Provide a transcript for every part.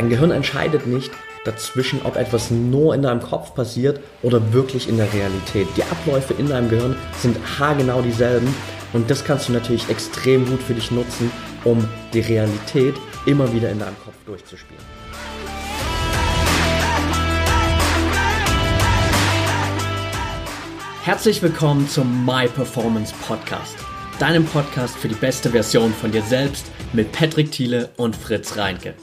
Dein Gehirn entscheidet nicht dazwischen, ob etwas nur in deinem Kopf passiert oder wirklich in der Realität. Die Abläufe in deinem Gehirn sind haargenau dieselben und das kannst du natürlich extrem gut für dich nutzen, um die Realität immer wieder in deinem Kopf durchzuspielen. Herzlich willkommen zum My Performance Podcast, deinem Podcast für die beste Version von dir selbst mit Patrick Thiele und Fritz Reinke.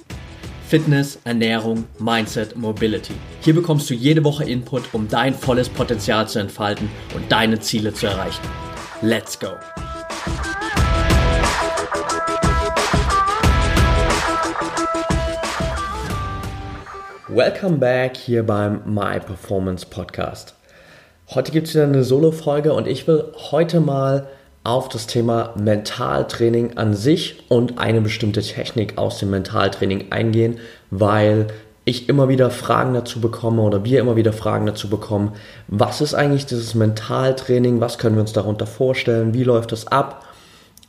Fitness, Ernährung, Mindset, Mobility. Hier bekommst du jede Woche Input, um dein volles Potenzial zu entfalten und deine Ziele zu erreichen. Let's go! Welcome back hier beim My Performance Podcast. Heute gibt es wieder eine Solo-Folge und ich will heute mal auf das Thema Mentaltraining an sich und eine bestimmte Technik aus dem Mentaltraining eingehen, weil ich immer wieder Fragen dazu bekomme oder wir immer wieder Fragen dazu bekommen, was ist eigentlich dieses Mentaltraining, was können wir uns darunter vorstellen, wie läuft das ab?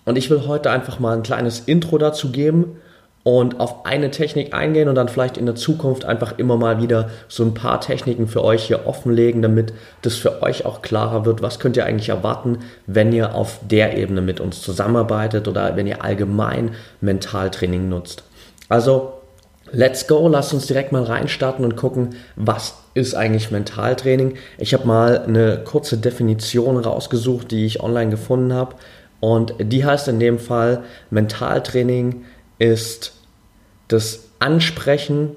Und ich will heute einfach mal ein kleines Intro dazu geben und auf eine Technik eingehen und dann vielleicht in der Zukunft einfach immer mal wieder so ein paar Techniken für euch hier offenlegen, damit das für euch auch klarer wird, was könnt ihr eigentlich erwarten, wenn ihr auf der Ebene mit uns zusammenarbeitet oder wenn ihr allgemein Mentaltraining nutzt. Also Let's go, lasst uns direkt mal reinstarten und gucken, was ist eigentlich Mentaltraining. Ich habe mal eine kurze Definition rausgesucht, die ich online gefunden habe. Und die heißt in dem Fall, Mentaltraining ist das Ansprechen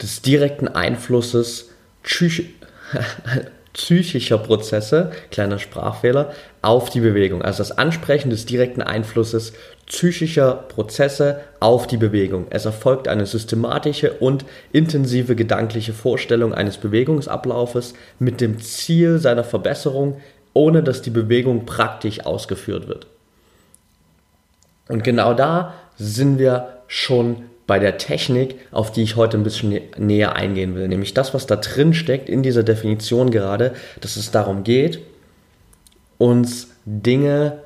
des direkten Einflusses psychischer Prozesse, kleiner Sprachfehler, auf die Bewegung. Also das Ansprechen des direkten Einflusses psychischer Prozesse auf die Bewegung. Es erfolgt eine systematische und intensive gedankliche Vorstellung eines Bewegungsablaufes mit dem Ziel seiner Verbesserung, ohne dass die Bewegung praktisch ausgeführt wird. Und genau da sind wir schon bei der Technik, auf die ich heute ein bisschen näher eingehen will. Nämlich das, was da drin steckt in dieser Definition gerade, dass es darum geht, uns Dinge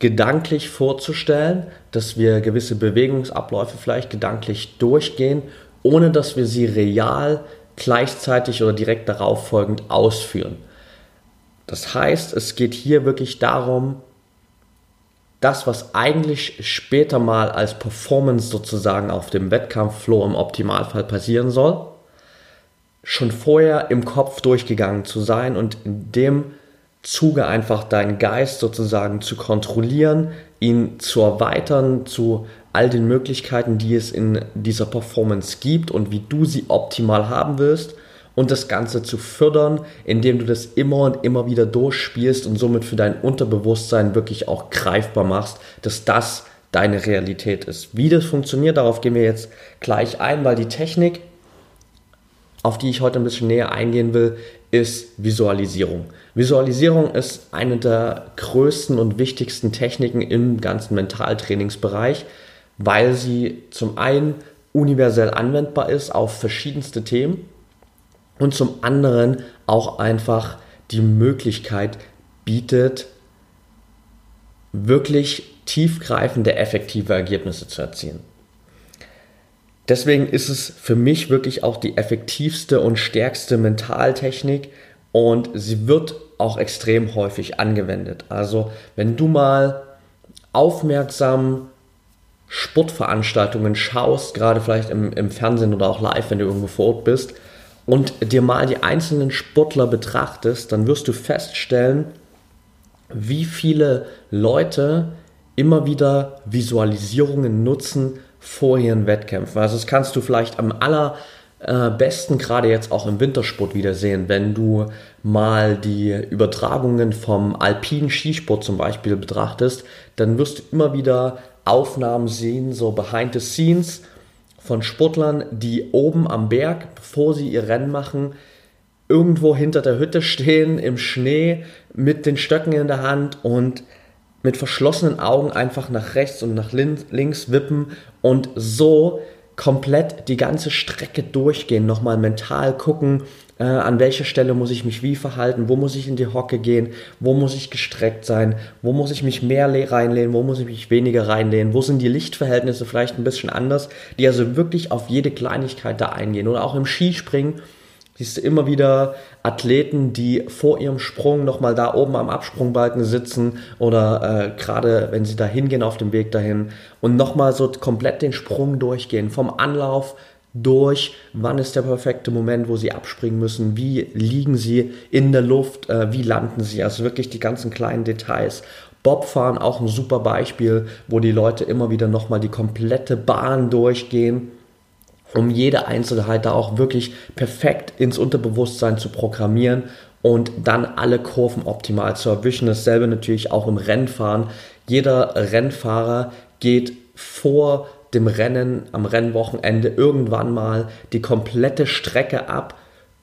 gedanklich vorzustellen, dass wir gewisse Bewegungsabläufe vielleicht gedanklich durchgehen, ohne dass wir sie real gleichzeitig oder direkt darauf folgend ausführen. Das heißt, es geht hier wirklich darum, das, was eigentlich später mal als Performance sozusagen auf dem Wettkampfflow im Optimalfall passieren soll, schon vorher im Kopf durchgegangen zu sein und in dem Zuge einfach deinen Geist sozusagen zu kontrollieren, ihn zu erweitern zu all den Möglichkeiten, die es in dieser Performance gibt und wie du sie optimal haben willst und das Ganze zu fördern, indem du das immer und immer wieder durchspielst und somit für dein Unterbewusstsein wirklich auch greifbar machst, dass das deine Realität ist. Wie das funktioniert, darauf gehen wir jetzt gleich ein, weil die Technik, auf die ich heute ein bisschen näher eingehen will, ist Visualisierung. Visualisierung ist eine der größten und wichtigsten Techniken im ganzen Mentaltrainingsbereich, weil sie zum einen universell anwendbar ist auf verschiedenste Themen und zum anderen auch einfach die Möglichkeit bietet, wirklich tiefgreifende, effektive Ergebnisse zu erzielen. Deswegen ist es für mich wirklich auch die effektivste und stärkste Mentaltechnik und sie wird auch extrem häufig angewendet. Also wenn du mal aufmerksam Sportveranstaltungen schaust, gerade vielleicht im, im Fernsehen oder auch live, wenn du irgendwo vor Ort bist, und dir mal die einzelnen Sportler betrachtest, dann wirst du feststellen, wie viele Leute immer wieder Visualisierungen nutzen vor ihren Wettkämpfen. Also das kannst du vielleicht am allerbesten gerade jetzt auch im Wintersport wieder sehen, wenn du mal die Übertragungen vom alpinen Skisport zum Beispiel betrachtest, dann wirst du immer wieder Aufnahmen sehen, so behind the scenes, von Sportlern, die oben am Berg, bevor sie ihr Rennen machen, irgendwo hinter der Hütte stehen im Schnee mit den Stöcken in der Hand und mit verschlossenen Augen einfach nach rechts und nach links wippen und so komplett die ganze Strecke durchgehen, nochmal mental gucken, äh, an welcher Stelle muss ich mich wie verhalten, wo muss ich in die Hocke gehen, wo muss ich gestreckt sein, wo muss ich mich mehr reinlehnen, wo muss ich mich weniger reinlehnen, wo sind die Lichtverhältnisse vielleicht ein bisschen anders, die also wirklich auf jede Kleinigkeit da eingehen. Oder auch im Skispringen siehst du immer wieder Athleten, die vor ihrem Sprung nochmal da oben am Absprungbalken sitzen oder äh, gerade wenn sie da hingehen auf dem Weg dahin und nochmal so komplett den Sprung durchgehen, vom Anlauf durch, wann ist der perfekte Moment, wo sie abspringen müssen, wie liegen sie in der Luft, äh, wie landen sie, also wirklich die ganzen kleinen Details. Bobfahren auch ein super Beispiel, wo die Leute immer wieder nochmal die komplette Bahn durchgehen, um jede Einzelheit da auch wirklich perfekt ins Unterbewusstsein zu programmieren und dann alle Kurven optimal zu erwischen. Dasselbe natürlich auch im Rennfahren. Jeder Rennfahrer geht vor dem Rennen am Rennwochenende irgendwann mal die komplette Strecke ab,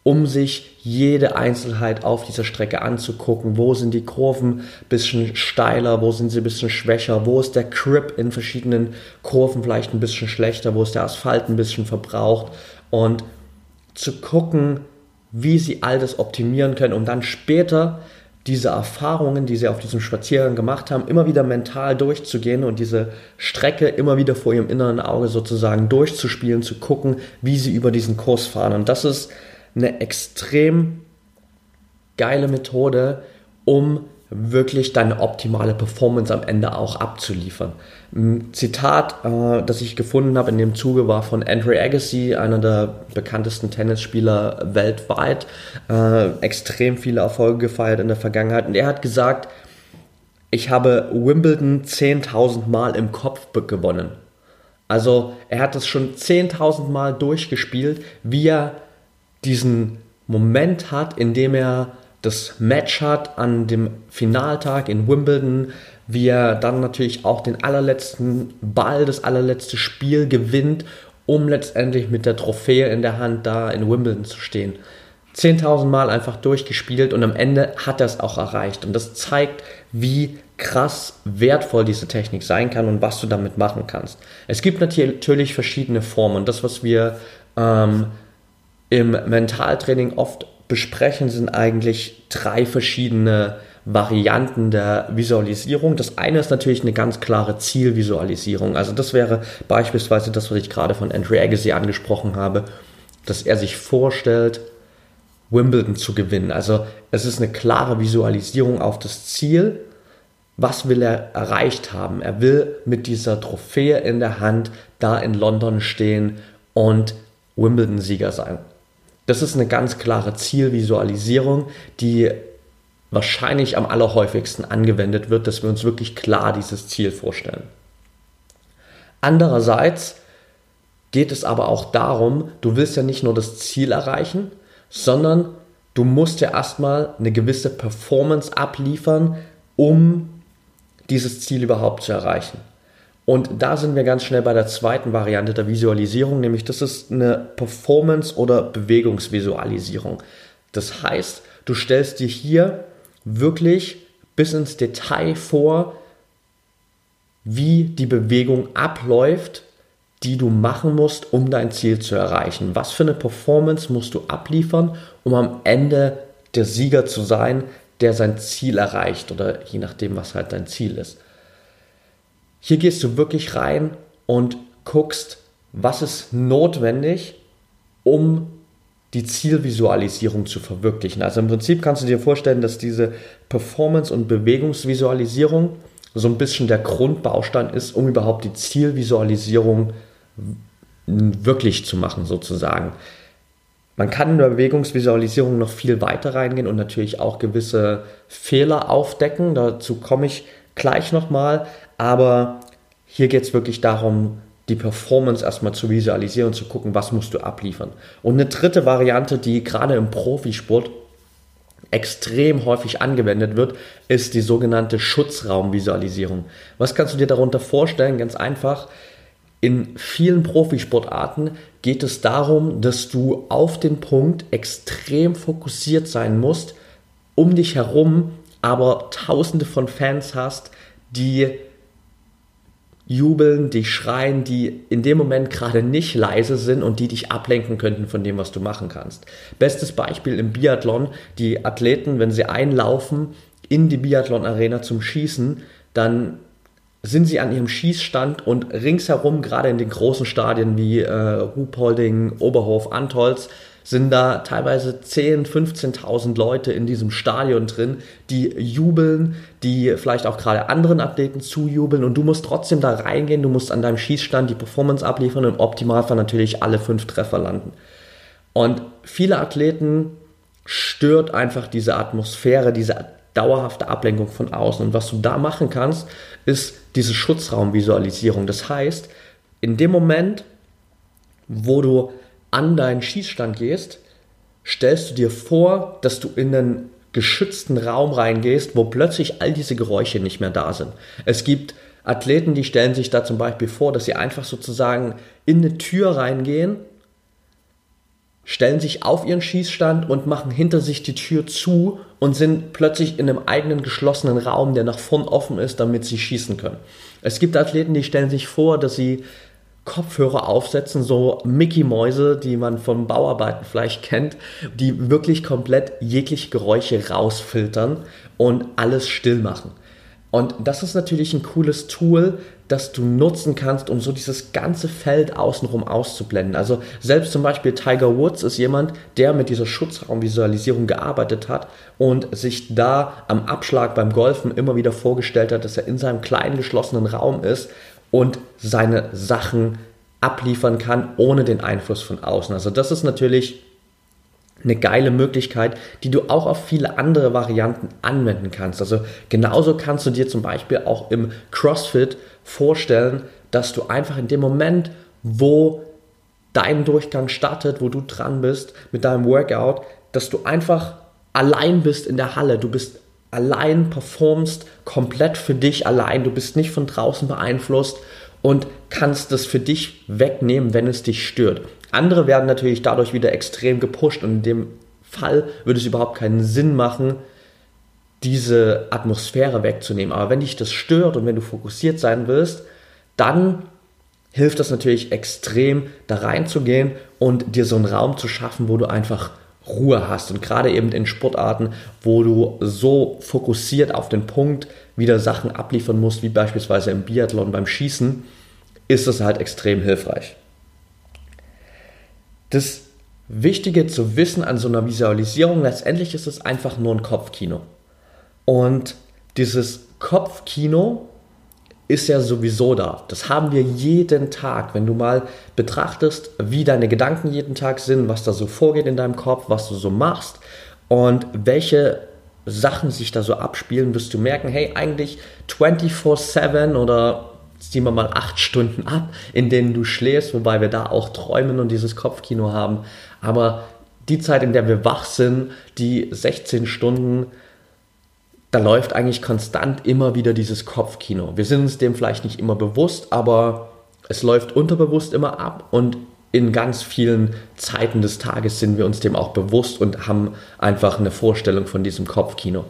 um sich jede Einzelheit auf dieser Strecke anzugucken. Wo sind die Kurven ein bisschen steiler, wo sind sie ein bisschen schwächer, wo ist der Grip in verschiedenen Kurven vielleicht ein bisschen schlechter, wo ist der Asphalt ein bisschen verbraucht? Und zu gucken, wie sie all das optimieren können, um dann später diese Erfahrungen, die sie auf diesem Spaziergang gemacht haben, immer wieder mental durchzugehen und diese Strecke immer wieder vor ihrem inneren Auge sozusagen durchzuspielen, zu gucken, wie sie über diesen Kurs fahren. Und das ist eine extrem geile Methode, um wirklich deine optimale Performance am Ende auch abzuliefern. Ein Zitat, äh, das ich gefunden habe in dem Zuge, war von Andre Agassi, einer der bekanntesten Tennisspieler weltweit, äh, extrem viele Erfolge gefeiert in der Vergangenheit. Und er hat gesagt, ich habe Wimbledon 10.000 Mal im Kopf gewonnen. Also er hat es schon 10.000 Mal durchgespielt, wie er diesen Moment hat, in dem er das Match hat an dem Finaltag in Wimbledon, wie er dann natürlich auch den allerletzten Ball, das allerletzte Spiel gewinnt, um letztendlich mit der Trophäe in der Hand da in Wimbledon zu stehen. 10.000 Mal einfach durchgespielt und am Ende hat er es auch erreicht. Und das zeigt, wie krass wertvoll diese Technik sein kann und was du damit machen kannst. Es gibt natürlich verschiedene Formen und das, was wir ähm, im Mentaltraining oft besprechen, sind eigentlich drei verschiedene Varianten der Visualisierung. Das eine ist natürlich eine ganz klare Zielvisualisierung. Also das wäre beispielsweise das, was ich gerade von Andrew Agassi angesprochen habe, dass er sich vorstellt, Wimbledon zu gewinnen. Also es ist eine klare Visualisierung auf das Ziel. Was will er erreicht haben? Er will mit dieser Trophäe in der Hand da in London stehen und Wimbledon-Sieger sein. Das ist eine ganz klare Zielvisualisierung, die wahrscheinlich am allerhäufigsten angewendet wird, dass wir uns wirklich klar dieses Ziel vorstellen. Andererseits geht es aber auch darum, du willst ja nicht nur das Ziel erreichen, sondern du musst ja erstmal eine gewisse Performance abliefern, um dieses Ziel überhaupt zu erreichen. Und da sind wir ganz schnell bei der zweiten Variante der Visualisierung, nämlich das ist eine Performance- oder Bewegungsvisualisierung. Das heißt, du stellst dir hier wirklich bis ins Detail vor, wie die Bewegung abläuft, die du machen musst, um dein Ziel zu erreichen. Was für eine Performance musst du abliefern, um am Ende der Sieger zu sein, der sein Ziel erreicht oder je nachdem, was halt dein Ziel ist. Hier gehst du wirklich rein und guckst, was ist notwendig, um die Zielvisualisierung zu verwirklichen. Also im Prinzip kannst du dir vorstellen, dass diese Performance- und Bewegungsvisualisierung so ein bisschen der Grundbaustein ist, um überhaupt die Zielvisualisierung wirklich zu machen, sozusagen. Man kann in der Bewegungsvisualisierung noch viel weiter reingehen und natürlich auch gewisse Fehler aufdecken. Dazu komme ich gleich nochmal. Aber hier geht es wirklich darum, die Performance erstmal zu visualisieren und zu gucken, was musst du abliefern. Und eine dritte Variante, die gerade im Profisport extrem häufig angewendet wird, ist die sogenannte Schutzraumvisualisierung. Was kannst du dir darunter vorstellen? Ganz einfach. In vielen Profisportarten geht es darum, dass du auf den Punkt extrem fokussiert sein musst, um dich herum aber tausende von Fans hast, die jubeln, die schreien, die in dem Moment gerade nicht leise sind und die dich ablenken könnten von dem, was du machen kannst. Bestes Beispiel im Biathlon, die Athleten, wenn sie einlaufen in die Biathlon-Arena zum Schießen, dann sind sie an ihrem Schießstand und ringsherum, gerade in den großen Stadien wie äh, Ruhpolding, Oberhof, Antolz, sind da teilweise 10.000, 15.000 Leute in diesem Stadion drin, die jubeln, die vielleicht auch gerade anderen Athleten zujubeln und du musst trotzdem da reingehen, du musst an deinem Schießstand die Performance abliefern und im Optimalfall natürlich alle fünf Treffer landen. Und viele Athleten stört einfach diese Atmosphäre, diese dauerhafte Ablenkung von außen. Und was du da machen kannst, ist diese Schutzraumvisualisierung. Das heißt, in dem Moment, wo du an deinen Schießstand gehst, stellst du dir vor, dass du in einen geschützten Raum reingehst, wo plötzlich all diese Geräusche nicht mehr da sind. Es gibt Athleten, die stellen sich da zum Beispiel vor, dass sie einfach sozusagen in eine Tür reingehen, stellen sich auf ihren Schießstand und machen hinter sich die Tür zu und sind plötzlich in einem eigenen geschlossenen Raum, der nach vorn offen ist, damit sie schießen können. Es gibt Athleten, die stellen sich vor, dass sie Kopfhörer aufsetzen, so Mickey-Mäuse, die man von Bauarbeiten vielleicht kennt, die wirklich komplett jegliche Geräusche rausfiltern und alles still machen. Und das ist natürlich ein cooles Tool, das du nutzen kannst, um so dieses ganze Feld außenrum auszublenden. Also selbst zum Beispiel Tiger Woods ist jemand, der mit dieser Schutzraumvisualisierung gearbeitet hat und sich da am Abschlag beim Golfen immer wieder vorgestellt hat, dass er in seinem kleinen geschlossenen Raum ist und seine Sachen abliefern kann, ohne den Einfluss von außen. Also das ist natürlich eine geile Möglichkeit, die du auch auf viele andere Varianten anwenden kannst. Also genauso kannst du dir zum Beispiel auch im CrossFit vorstellen, dass du einfach in dem Moment, wo dein Durchgang startet, wo du dran bist mit deinem Workout, dass du einfach allein bist in der Halle. Du bist allein performst, komplett für dich allein, du bist nicht von draußen beeinflusst und kannst das für dich wegnehmen, wenn es dich stört. Andere werden natürlich dadurch wieder extrem gepusht und in dem Fall würde es überhaupt keinen Sinn machen, diese Atmosphäre wegzunehmen. Aber wenn dich das stört und wenn du fokussiert sein willst, dann hilft das natürlich extrem, da reinzugehen und dir so einen Raum zu schaffen, wo du einfach Ruhe hast. Und gerade eben in Sportarten, wo du so fokussiert auf den Punkt wieder Sachen abliefern musst, wie beispielsweise im Biathlon beim Schießen, ist es halt extrem hilfreich. Das Wichtige zu wissen an so einer Visualisierung, letztendlich ist es einfach nur ein Kopfkino. Und dieses Kopfkino ist ja sowieso da. Das haben wir jeden Tag. Wenn du mal betrachtest, wie deine Gedanken jeden Tag sind, was da so vorgeht in deinem Kopf, was du so machst und welche Sachen sich da so abspielen, wirst du merken, hey, eigentlich 24-7 oder ziehen wir mal 8 Stunden ab, in denen du schläfst, wobei wir da auch träumen und dieses Kopfkino haben. Aber die Zeit, in der wir wach sind, die 16 Stunden, da läuft eigentlich konstant immer wieder dieses Kopfkino. Wir sind uns dem vielleicht nicht immer bewusst, aber es läuft unterbewusst immer ab und in ganz vielen Zeiten des Tages sind wir uns dem auch bewusst und haben einfach eine Vorstellung von diesem Kopfkino.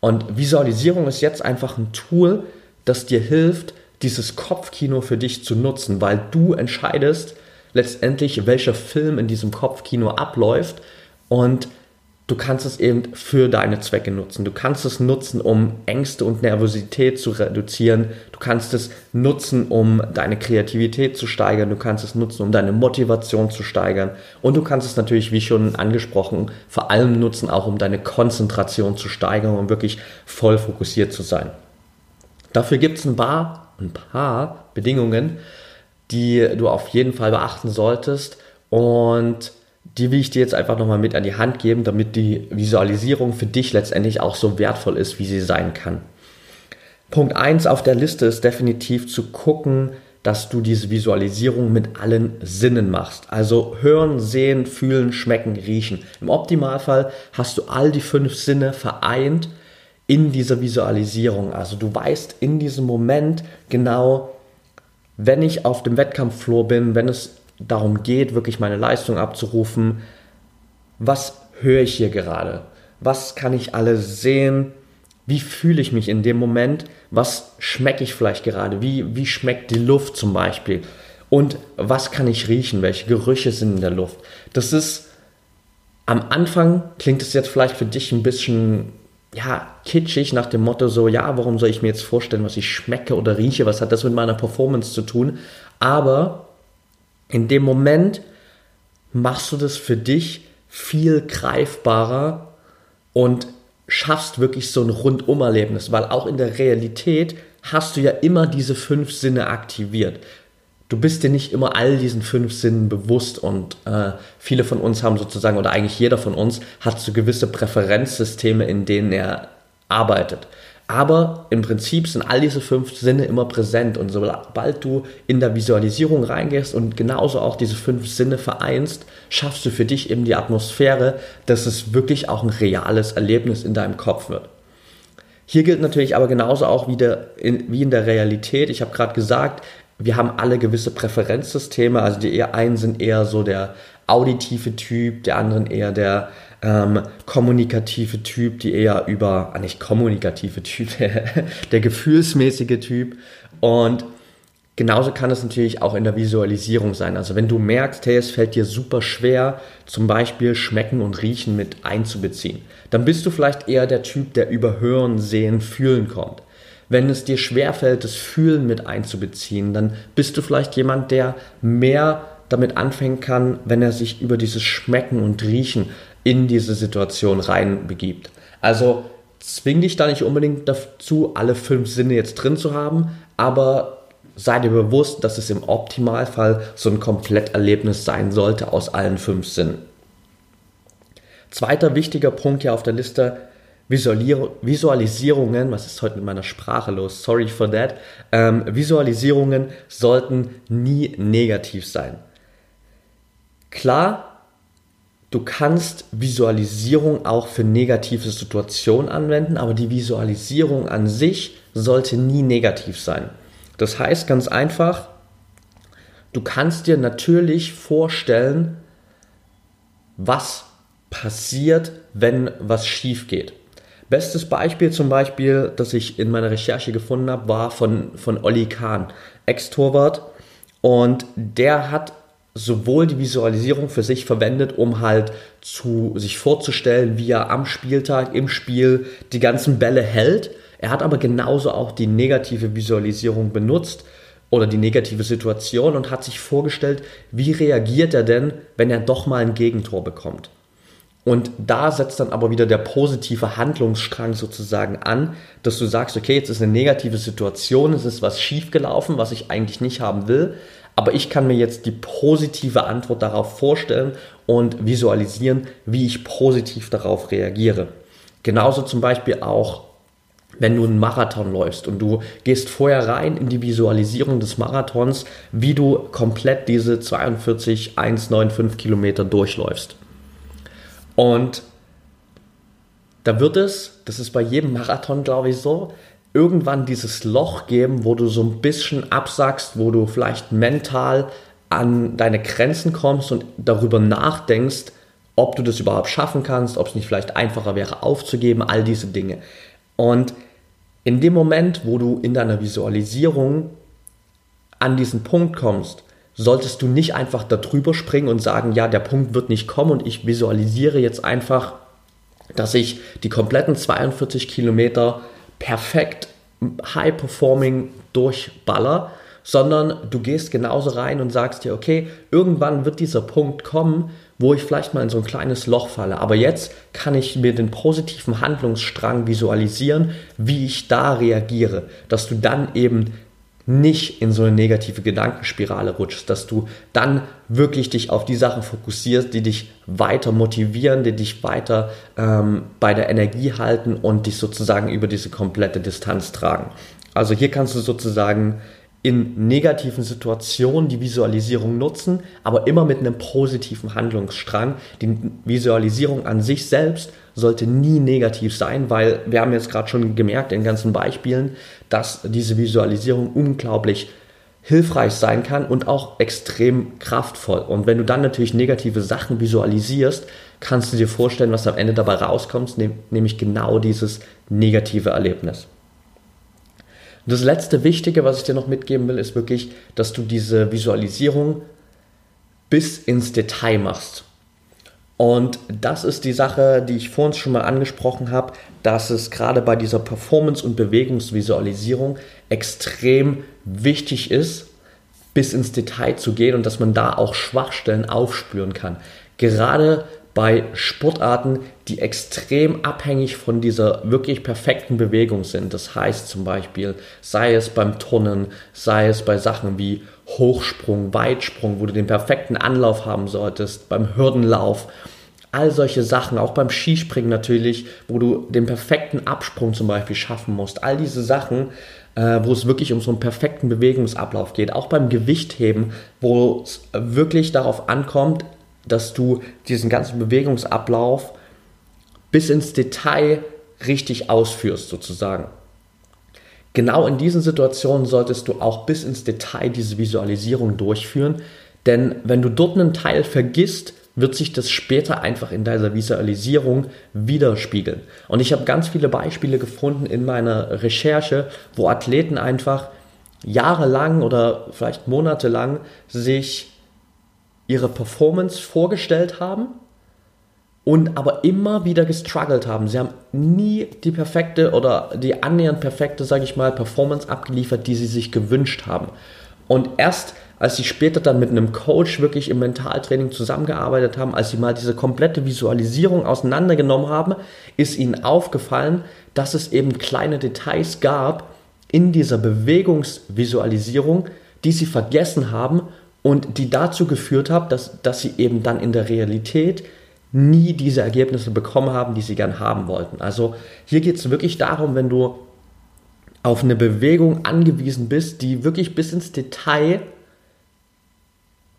Und Visualisierung ist jetzt einfach ein Tool, das dir hilft, dieses Kopfkino für dich zu nutzen, weil du entscheidest letztendlich, welcher Film in diesem Kopfkino abläuft und du kannst es eben für deine Zwecke nutzen. Du kannst es nutzen, um Ängste und Nervosität zu reduzieren. Du kannst es nutzen, um deine Kreativität zu steigern. Du kannst es nutzen, um deine Motivation zu steigern. Und du kannst es natürlich, wie schon angesprochen, vor allem nutzen, auch um deine Konzentration zu steigern, um wirklich voll fokussiert zu sein. Dafür gibt es ein paar, ein paar Bedingungen, die du auf jeden Fall beachten solltest. Und die will ich dir jetzt einfach nochmal mit an die Hand geben, damit die Visualisierung für dich letztendlich auch so wertvoll ist, wie sie sein kann. Punkt 1 auf der Liste ist definitiv zu gucken, dass du diese Visualisierung mit allen Sinnen machst. Also hören, sehen, fühlen, schmecken, riechen. Im Optimalfall hast du all die fünf Sinne vereint in dieser Visualisierung. Also du weißt in diesem Moment genau, wenn ich auf dem Wettkampffloor bin, wenn es darum geht, wirklich meine Leistung abzurufen, was höre ich hier gerade? Was kann ich alles sehen? wie fühle ich mich in dem Moment, was schmecke ich vielleicht gerade, wie, wie schmeckt die Luft zum Beispiel und was kann ich riechen, welche Gerüche sind in der Luft. Das ist am Anfang klingt es jetzt vielleicht für dich ein bisschen ja, kitschig nach dem Motto so, ja, warum soll ich mir jetzt vorstellen, was ich schmecke oder rieche, was hat das mit meiner Performance zu tun? Aber in dem Moment machst du das für dich viel greifbarer und schaffst wirklich so ein Rundumerlebnis, weil auch in der Realität hast du ja immer diese fünf Sinne aktiviert. Du bist dir nicht immer all diesen fünf Sinnen bewusst und äh, viele von uns haben sozusagen, oder eigentlich jeder von uns hat so gewisse Präferenzsysteme, in denen er arbeitet. Aber im Prinzip sind all diese fünf Sinne immer präsent und sobald du in der Visualisierung reingehst und genauso auch diese fünf Sinne vereinst, schaffst du für dich eben die Atmosphäre, dass es wirklich auch ein reales Erlebnis in deinem Kopf wird. Hier gilt natürlich aber genauso auch wie, der, in, wie in der Realität. Ich habe gerade gesagt, wir haben alle gewisse Präferenzsysteme. Also die einen sind eher so der auditive Typ, der anderen eher der ähm, kommunikative Typ, die eher über, ah, nicht kommunikative Typ, der gefühlsmäßige Typ. Und genauso kann es natürlich auch in der Visualisierung sein. Also wenn du merkst, hey, es fällt dir super schwer, zum Beispiel Schmecken und Riechen mit einzubeziehen, dann bist du vielleicht eher der Typ, der über Hören, Sehen, Fühlen kommt. Wenn es dir schwerfällt, das Fühlen mit einzubeziehen, dann bist du vielleicht jemand, der mehr damit anfangen kann, wenn er sich über dieses Schmecken und Riechen in diese Situation reinbegibt. Also zwing dich da nicht unbedingt dazu, alle fünf Sinne jetzt drin zu haben, aber sei dir bewusst, dass es im Optimalfall so ein Kompletterlebnis sein sollte aus allen fünf Sinnen. Zweiter wichtiger Punkt hier auf der Liste, Visualisierungen, was ist heute mit meiner Sprache los? Sorry for that. Ähm, Visualisierungen sollten nie negativ sein. Klar, Du kannst Visualisierung auch für negative Situationen anwenden, aber die Visualisierung an sich sollte nie negativ sein. Das heißt ganz einfach, du kannst dir natürlich vorstellen, was passiert, wenn was schief geht. Bestes Beispiel zum Beispiel, das ich in meiner Recherche gefunden habe, war von, von Olli Kahn, Ex-Torwart. Und der hat sowohl die Visualisierung für sich verwendet, um halt zu sich vorzustellen, wie er am Spieltag im Spiel die ganzen Bälle hält. Er hat aber genauso auch die negative Visualisierung benutzt oder die negative Situation und hat sich vorgestellt, wie reagiert er denn, wenn er doch mal ein Gegentor bekommt. Und da setzt dann aber wieder der positive Handlungsstrang sozusagen an, dass du sagst, okay, jetzt ist eine negative Situation, es ist was schiefgelaufen, was ich eigentlich nicht haben will, aber ich kann mir jetzt die positive Antwort darauf vorstellen und visualisieren, wie ich positiv darauf reagiere. Genauso zum Beispiel auch, wenn du einen Marathon läufst und du gehst vorher rein in die Visualisierung des Marathons, wie du komplett diese 42, 195 Kilometer durchläufst. Und da wird es, das ist bei jedem Marathon, glaube ich, so, irgendwann dieses Loch geben, wo du so ein bisschen absackst, wo du vielleicht mental an deine Grenzen kommst und darüber nachdenkst, ob du das überhaupt schaffen kannst, ob es nicht vielleicht einfacher wäre aufzugeben, all diese Dinge. Und in dem Moment, wo du in deiner Visualisierung an diesen Punkt kommst, solltest du nicht einfach darüber springen und sagen, ja, der Punkt wird nicht kommen und ich visualisiere jetzt einfach, dass ich die kompletten 42 Kilometer perfekt high-performing durchballer, sondern du gehst genauso rein und sagst dir, okay, irgendwann wird dieser Punkt kommen, wo ich vielleicht mal in so ein kleines Loch falle. Aber jetzt kann ich mir den positiven Handlungsstrang visualisieren, wie ich da reagiere, dass du dann eben nicht in so eine negative Gedankenspirale rutschst, dass du dann wirklich dich auf die Sachen fokussierst, die dich weiter motivieren, die dich weiter ähm, bei der Energie halten und dich sozusagen über diese komplette Distanz tragen. Also hier kannst du sozusagen in negativen Situationen die Visualisierung nutzen, aber immer mit einem positiven Handlungsstrang. Die Visualisierung an sich selbst sollte nie negativ sein, weil wir haben jetzt gerade schon gemerkt in ganzen Beispielen, dass diese Visualisierung unglaublich hilfreich sein kann und auch extrem kraftvoll. Und wenn du dann natürlich negative Sachen visualisierst, kannst du dir vorstellen, was am Ende dabei rauskommt, nämlich genau dieses negative Erlebnis. Das letzte Wichtige, was ich dir noch mitgeben will, ist wirklich, dass du diese Visualisierung bis ins Detail machst. Und das ist die Sache, die ich vorhin schon mal angesprochen habe, dass es gerade bei dieser Performance- und Bewegungsvisualisierung extrem wichtig ist, bis ins Detail zu gehen und dass man da auch Schwachstellen aufspüren kann. Gerade bei Sportarten, die extrem abhängig von dieser wirklich perfekten Bewegung sind. Das heißt zum Beispiel, sei es beim Turnen, sei es bei Sachen wie Hochsprung, Weitsprung, wo du den perfekten Anlauf haben solltest, beim Hürdenlauf, all solche Sachen, auch beim Skispringen natürlich, wo du den perfekten Absprung zum Beispiel schaffen musst. All diese Sachen, äh, wo es wirklich um so einen perfekten Bewegungsablauf geht. Auch beim Gewichtheben, wo es wirklich darauf ankommt, dass du diesen ganzen Bewegungsablauf bis ins Detail richtig ausführst, sozusagen. Genau in diesen Situationen solltest du auch bis ins Detail diese Visualisierung durchführen, denn wenn du dort einen Teil vergisst, wird sich das später einfach in deiner Visualisierung widerspiegeln. Und ich habe ganz viele Beispiele gefunden in meiner Recherche, wo Athleten einfach jahrelang oder vielleicht monatelang sich ihre Performance vorgestellt haben und aber immer wieder gestruggelt haben. Sie haben nie die perfekte oder die annähernd perfekte, sage ich mal, Performance abgeliefert, die sie sich gewünscht haben. Und erst als sie später dann mit einem Coach wirklich im Mentaltraining zusammengearbeitet haben, als sie mal diese komplette Visualisierung auseinandergenommen haben, ist ihnen aufgefallen, dass es eben kleine Details gab in dieser Bewegungsvisualisierung, die sie vergessen haben und die dazu geführt hat, dass, dass sie eben dann in der Realität nie diese Ergebnisse bekommen haben, die sie gern haben wollten. Also hier geht es wirklich darum, wenn du auf eine Bewegung angewiesen bist, die wirklich bis ins Detail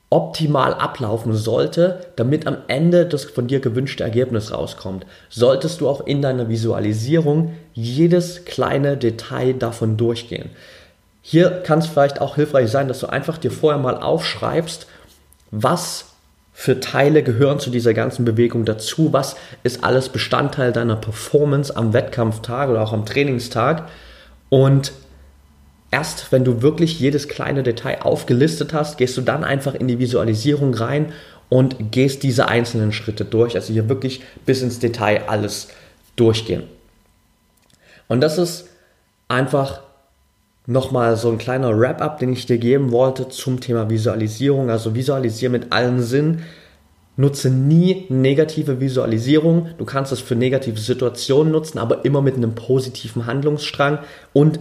optimal ablaufen sollte, damit am Ende das von dir gewünschte Ergebnis rauskommt, solltest du auch in deiner Visualisierung jedes kleine Detail davon durchgehen. Hier kann es vielleicht auch hilfreich sein, dass du einfach dir vorher mal aufschreibst, was für Teile gehören zu dieser ganzen Bewegung dazu, was ist alles Bestandteil deiner Performance am Wettkampftag oder auch am Trainingstag. Und erst wenn du wirklich jedes kleine Detail aufgelistet hast, gehst du dann einfach in die Visualisierung rein und gehst diese einzelnen Schritte durch. Also hier wirklich bis ins Detail alles durchgehen. Und das ist einfach nochmal so ein kleiner Wrap-up, den ich dir geben wollte zum Thema Visualisierung. Also visualisiere mit allen Sinn. Nutze nie negative Visualisierung. Du kannst es für negative Situationen nutzen, aber immer mit einem positiven Handlungsstrang und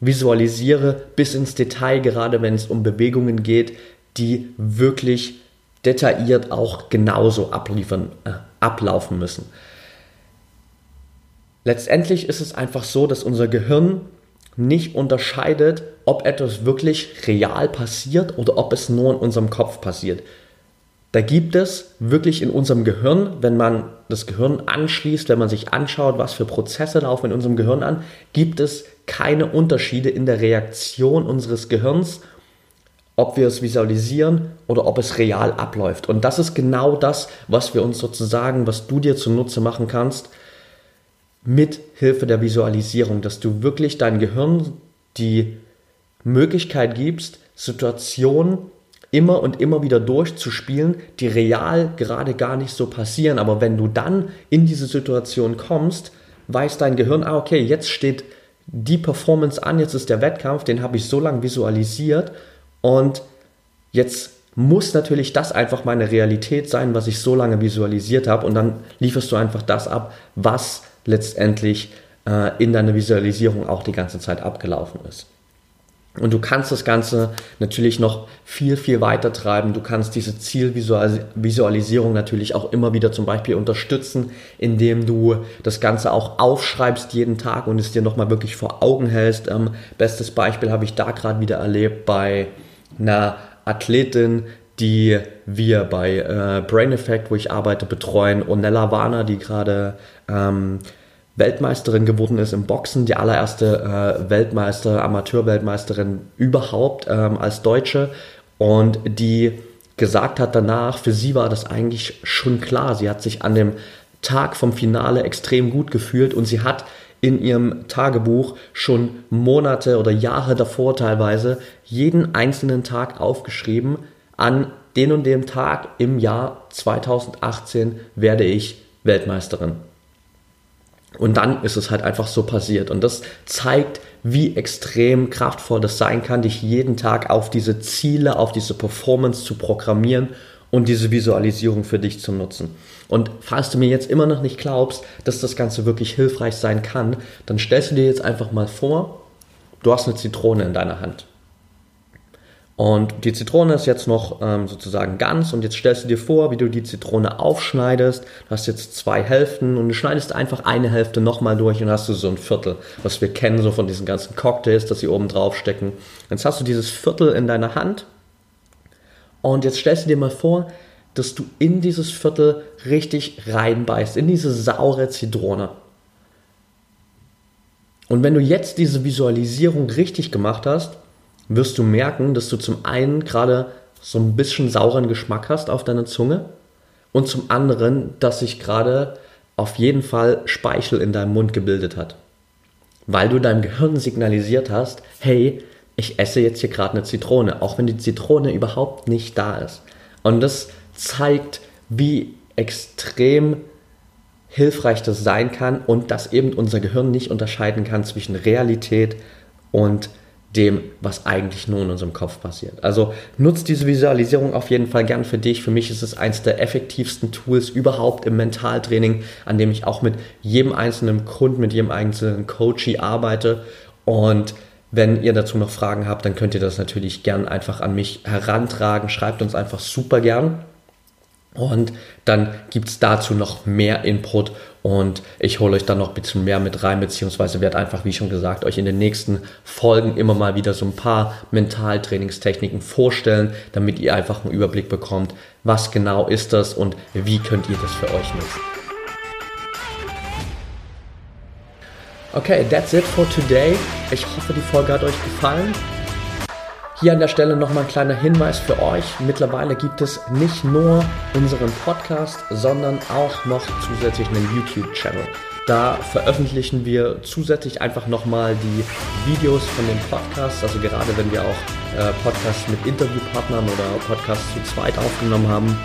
visualisiere bis ins Detail, gerade wenn es um Bewegungen geht, die wirklich detailliert auch genauso abliefern, äh, ablaufen müssen. Letztendlich ist es einfach so, dass unser Gehirn nicht unterscheidet, ob etwas wirklich real passiert oder ob es nur in unserem Kopf passiert. Da gibt es wirklich in unserem Gehirn, wenn man das Gehirn anschließt, wenn man sich anschaut, was für Prozesse laufen in unserem Gehirn an, gibt es keine Unterschiede in der Reaktion unseres Gehirns, ob wir es visualisieren oder ob es real abläuft. Und das ist genau das, was wir uns sozusagen, was du dir zunutze machen kannst, mit Hilfe der Visualisierung, dass du wirklich dein Gehirn die Möglichkeit gibst, Situationen immer und immer wieder durchzuspielen, die real gerade gar nicht so passieren. Aber wenn du dann in diese Situation kommst, weiß dein Gehirn, ah, okay, jetzt steht die Performance an, jetzt ist der Wettkampf, den habe ich so lange visualisiert und jetzt muss natürlich das einfach meine Realität sein, was ich so lange visualisiert habe und dann lieferst du einfach das ab, was letztendlich äh, in deiner Visualisierung auch die ganze Zeit abgelaufen ist. Und du kannst das Ganze natürlich noch viel, viel weiter treiben. Du kannst diese Zielvisualisierung natürlich auch immer wieder zum Beispiel unterstützen, indem du das Ganze auch aufschreibst jeden Tag und es dir nochmal wirklich vor Augen hältst. Ähm, bestes Beispiel habe ich da gerade wieder erlebt bei einer Athletin, die wir bei äh, Brain Effect, wo ich arbeite, betreuen. Onella Warner, die gerade ähm, Weltmeisterin geworden ist im Boxen, die allererste äh, Weltmeister, Amateurweltmeisterin überhaupt ähm, als Deutsche und die gesagt hat danach, für sie war das eigentlich schon klar. Sie hat sich an dem Tag vom Finale extrem gut gefühlt und sie hat in ihrem Tagebuch schon Monate oder Jahre davor teilweise jeden einzelnen Tag aufgeschrieben. An den und dem Tag im Jahr 2018 werde ich Weltmeisterin. Und dann ist es halt einfach so passiert. Und das zeigt, wie extrem kraftvoll das sein kann, dich jeden Tag auf diese Ziele, auf diese Performance zu programmieren und diese Visualisierung für dich zu nutzen. Und falls du mir jetzt immer noch nicht glaubst, dass das Ganze wirklich hilfreich sein kann, dann stellst du dir jetzt einfach mal vor, du hast eine Zitrone in deiner Hand. Und die Zitrone ist jetzt noch ähm, sozusagen ganz und jetzt stellst du dir vor, wie du die Zitrone aufschneidest. Du hast jetzt zwei Hälften und du schneidest einfach eine Hälfte nochmal durch und hast du so ein Viertel, was wir kennen so von diesen ganzen Cocktails, dass sie oben drauf stecken. Jetzt hast du dieses Viertel in deiner Hand und jetzt stellst du dir mal vor, dass du in dieses Viertel richtig reinbeißt, in diese saure Zitrone. Und wenn du jetzt diese Visualisierung richtig gemacht hast, wirst du merken, dass du zum einen gerade so ein bisschen sauren Geschmack hast auf deiner Zunge und zum anderen, dass sich gerade auf jeden Fall Speichel in deinem Mund gebildet hat. Weil du deinem Gehirn signalisiert hast, hey, ich esse jetzt hier gerade eine Zitrone, auch wenn die Zitrone überhaupt nicht da ist. Und das zeigt, wie extrem hilfreich das sein kann und dass eben unser Gehirn nicht unterscheiden kann zwischen Realität und dem, was eigentlich nur in unserem Kopf passiert. Also nutzt diese Visualisierung auf jeden Fall gern für dich. Für mich ist es eines der effektivsten Tools überhaupt im Mentaltraining, an dem ich auch mit jedem einzelnen Kunden, mit jedem einzelnen Coachie arbeite. Und wenn ihr dazu noch Fragen habt, dann könnt ihr das natürlich gern einfach an mich herantragen. Schreibt uns einfach super gern. Und dann gibt es dazu noch mehr Input und ich hole euch dann noch ein bisschen mehr mit rein, beziehungsweise werde einfach, wie schon gesagt, euch in den nächsten Folgen immer mal wieder so ein paar Mentaltrainingstechniken vorstellen, damit ihr einfach einen Überblick bekommt, was genau ist das und wie könnt ihr das für euch nutzen. Okay, that's it for today. Ich hoffe, die Folge hat euch gefallen. Hier an der Stelle nochmal ein kleiner Hinweis für euch. Mittlerweile gibt es nicht nur unseren Podcast, sondern auch noch zusätzlich einen YouTube-Channel. Da veröffentlichen wir zusätzlich einfach nochmal die Videos von den Podcasts. Also gerade wenn wir auch äh, Podcasts mit Interviewpartnern oder Podcasts zu zweit aufgenommen haben,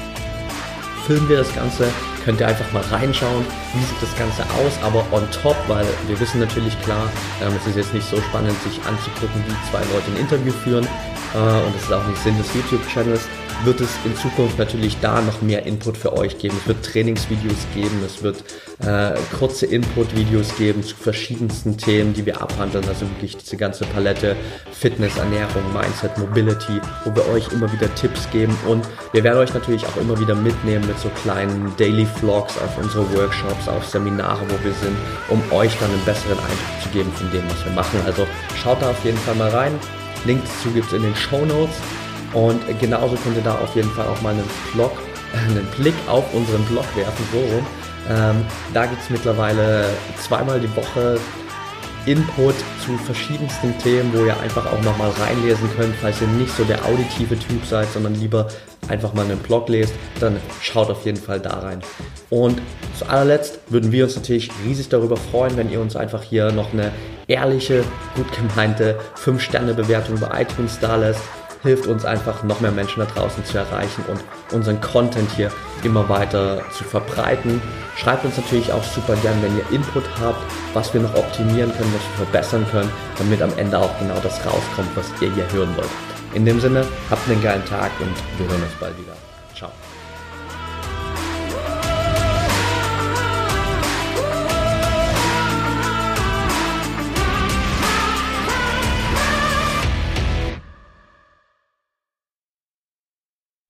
filmen wir das Ganze. Könnt ihr einfach mal reinschauen, wie sieht das Ganze aus, aber on top, weil wir wissen natürlich klar, ähm, es ist jetzt nicht so spannend, sich anzugucken, wie zwei Leute ein Interview führen äh, und das ist auch nicht Sinn des YouTube-Channels wird es in Zukunft natürlich da noch mehr Input für euch geben. Es wird Trainingsvideos geben, es wird äh, kurze Input-Videos geben zu verschiedensten Themen, die wir abhandeln. Also wirklich diese ganze Palette Fitness, Ernährung, Mindset, Mobility, wo wir euch immer wieder Tipps geben und wir werden euch natürlich auch immer wieder mitnehmen mit so kleinen Daily Vlogs auf unsere Workshops, auf Seminare, wo wir sind, um euch dann einen besseren Eindruck zu geben von dem, was wir machen. Also schaut da auf jeden Fall mal rein. Link dazu gibt es in den Show Notes. Und genauso könnt ihr da auf jeden Fall auch mal einen, Blog, einen Blick auf unseren Blog werfen, so rum. Ähm, da gibt es mittlerweile zweimal die Woche Input zu verschiedensten Themen, wo ihr einfach auch nochmal reinlesen könnt, falls ihr nicht so der auditive Typ seid, sondern lieber einfach mal einen Blog lest, dann schaut auf jeden Fall da rein. Und zu allerletzt würden wir uns natürlich riesig darüber freuen, wenn ihr uns einfach hier noch eine ehrliche, gut gemeinte 5-Sterne-Bewertung bei iTunes da lässt hilft uns einfach, noch mehr Menschen da draußen zu erreichen und unseren Content hier immer weiter zu verbreiten. Schreibt uns natürlich auch super gern, wenn ihr Input habt, was wir noch optimieren können, was wir verbessern können, damit am Ende auch genau das rauskommt, was ihr hier hören wollt. In dem Sinne, habt einen geilen Tag und wir hören uns bald wieder.